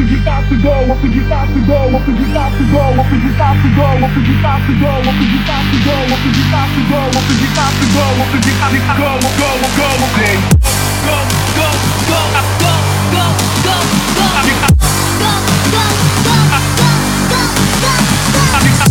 acreditar que go, acreditar que go, acreditar que go, acreditar que go, acreditar que go, acreditar que go, acreditar que go, acreditar que go, acreditar que go, go, go, go, go, go, go, go, go, go, go. I wish I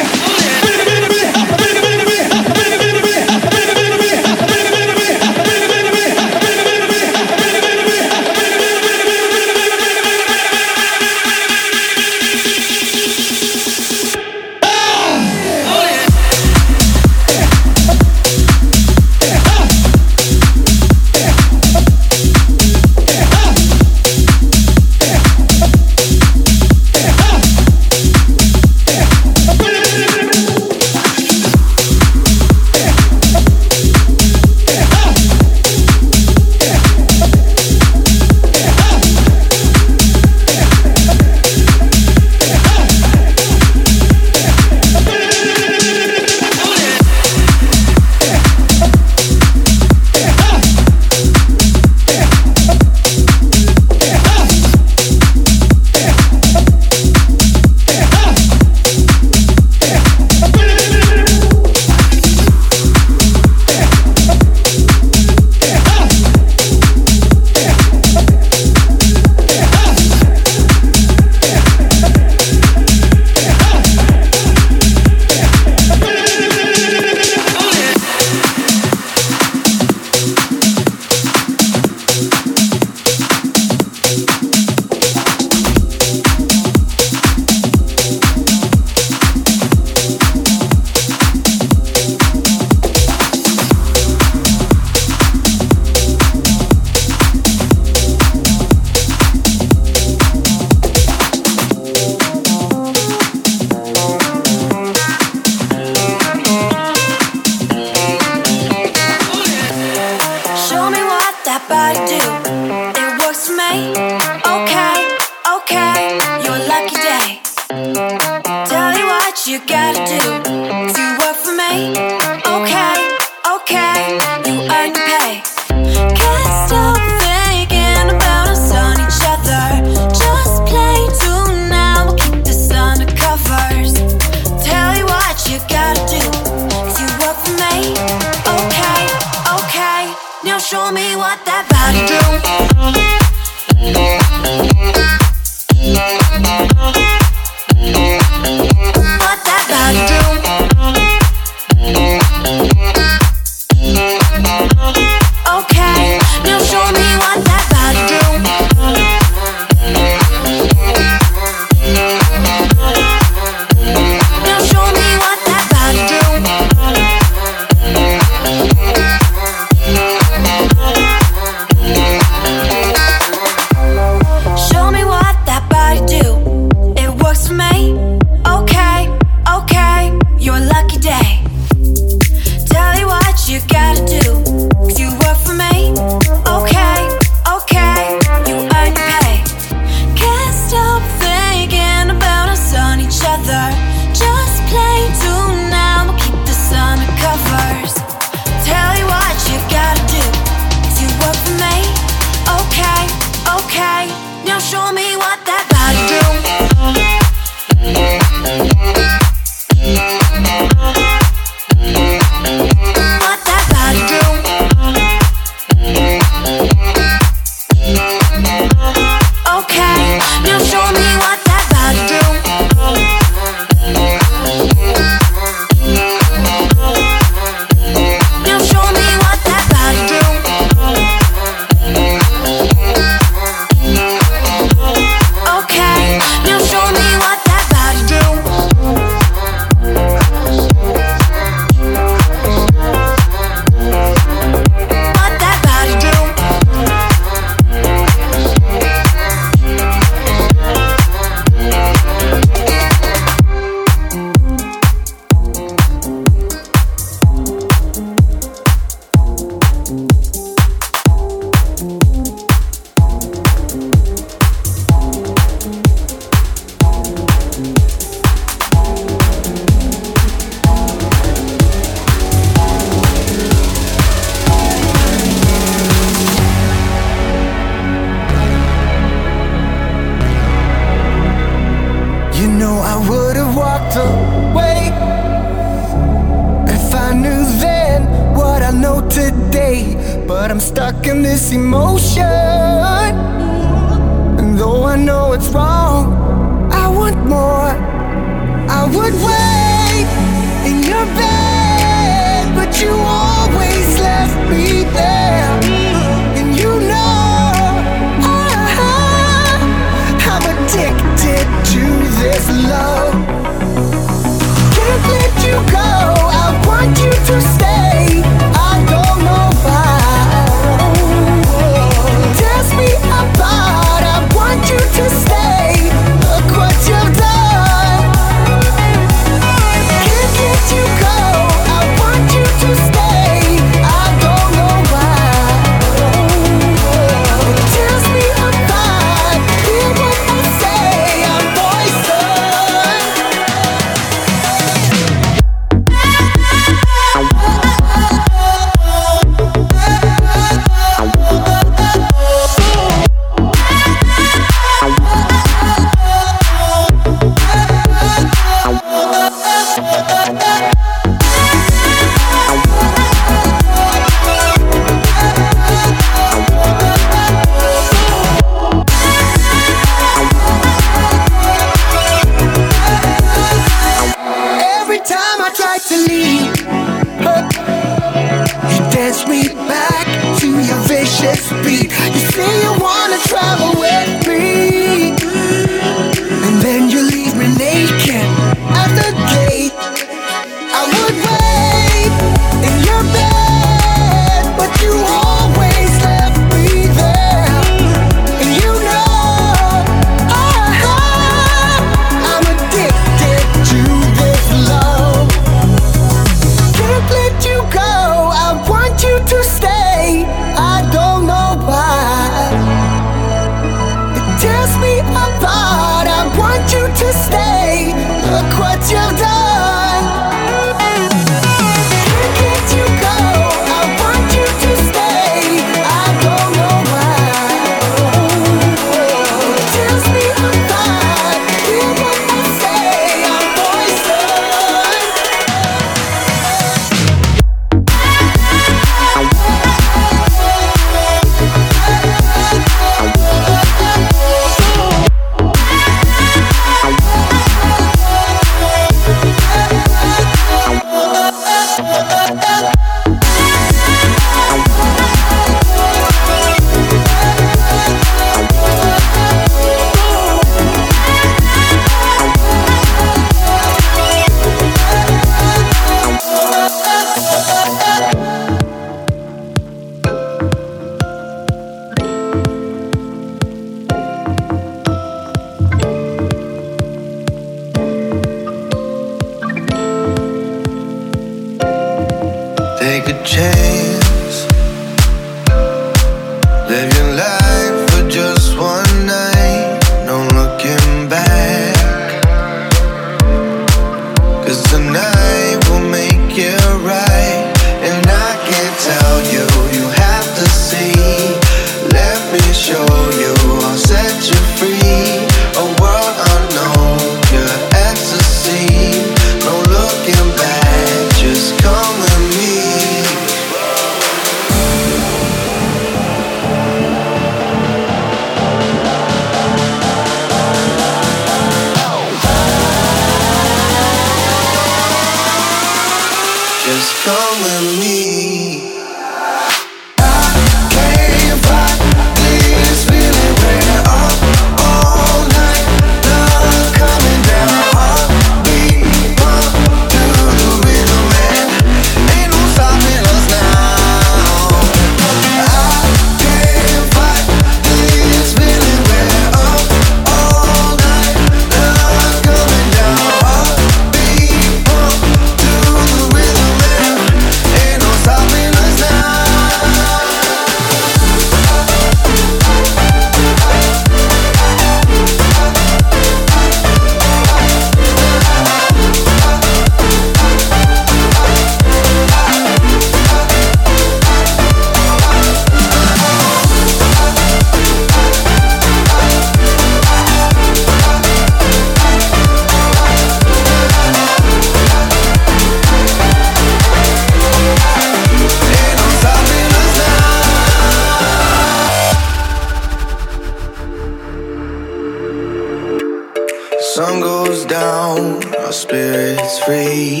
spirits free.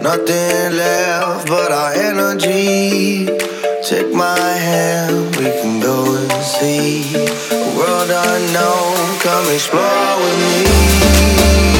Nothing left but our energy. Take my hand, we can go and see a world unknown. Come explore with me.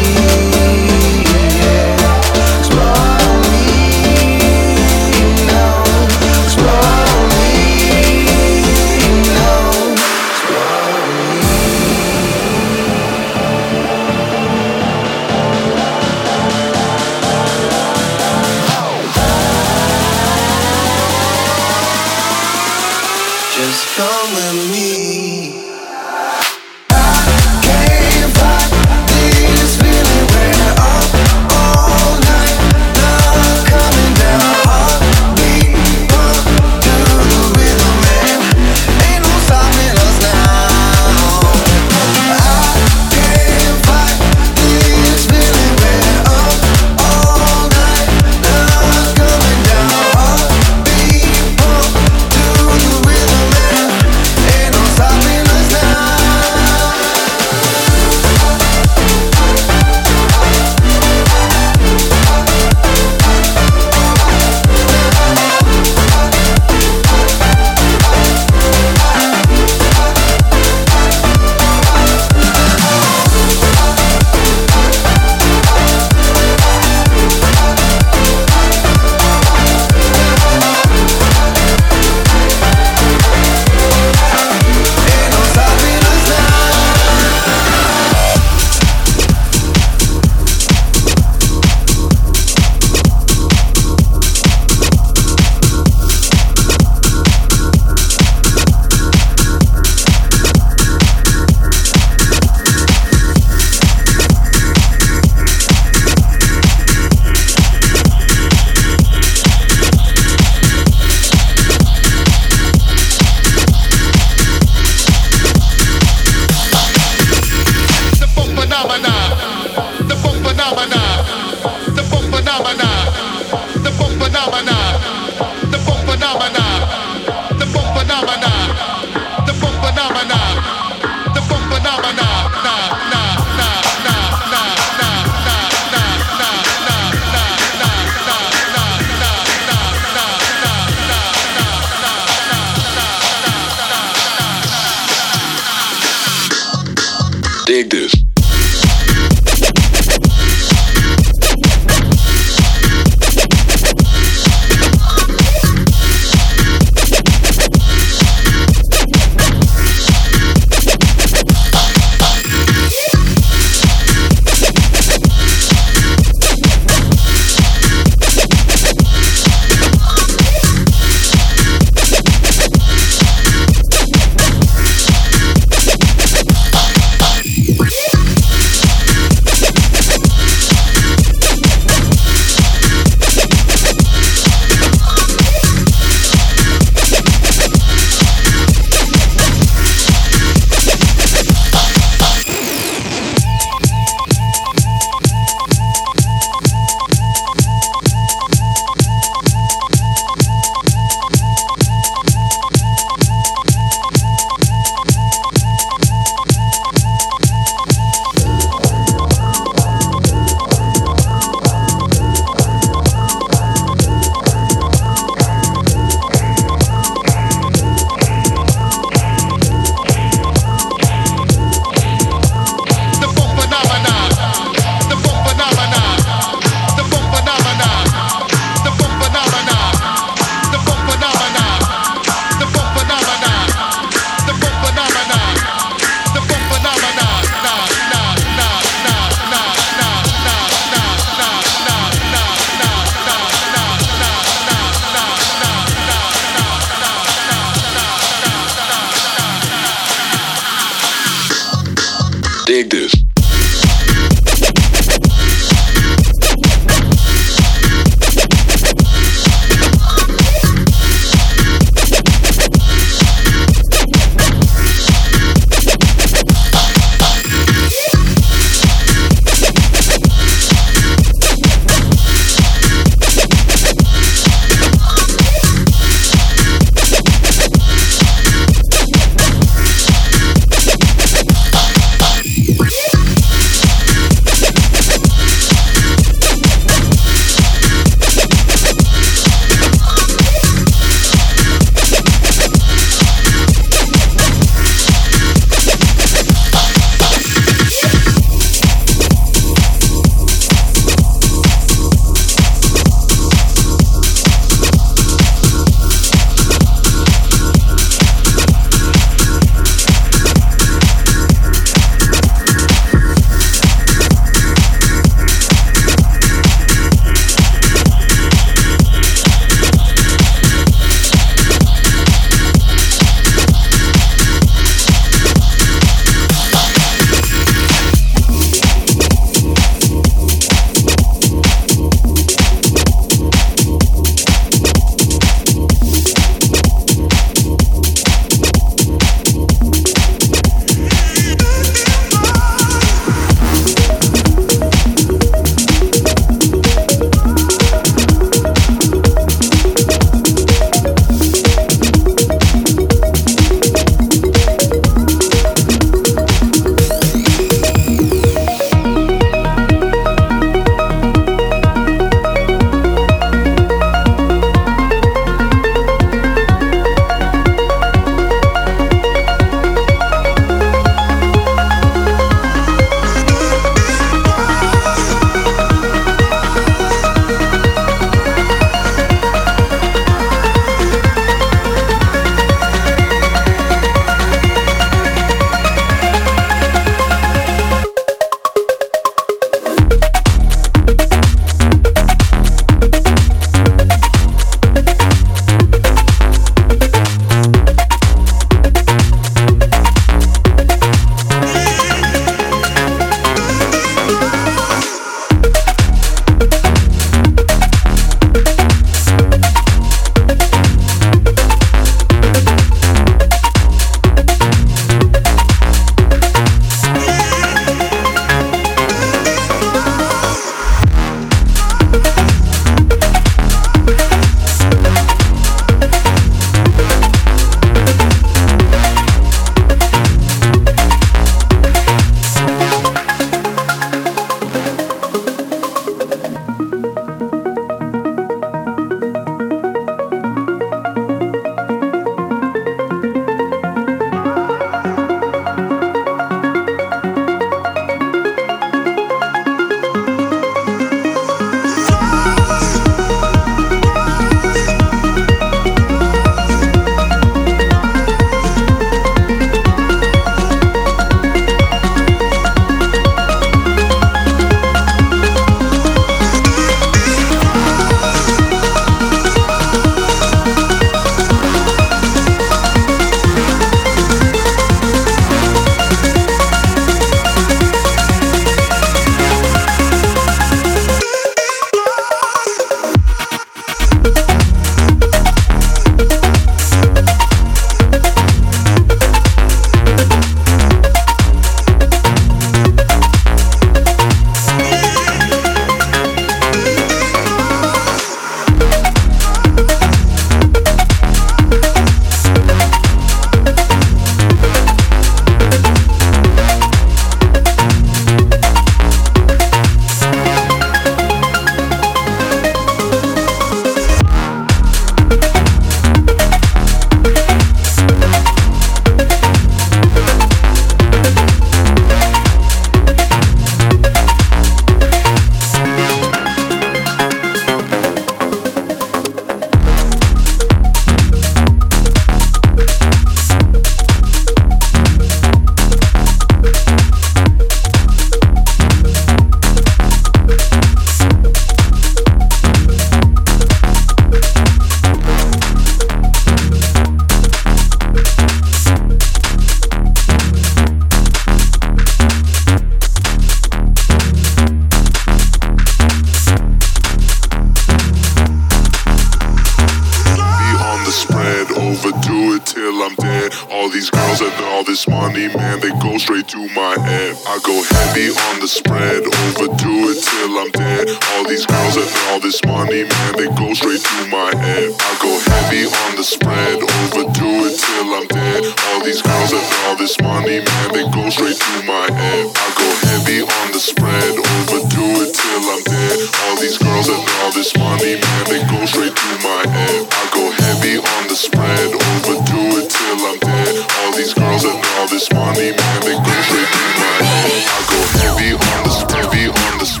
this money, man, it goes straight to my head. I go heavy on the spread, overdo it till I'm dead. All these girls and all this money, man, it goes straight to my head. I go heavy on the heavy on the spread.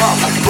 rough.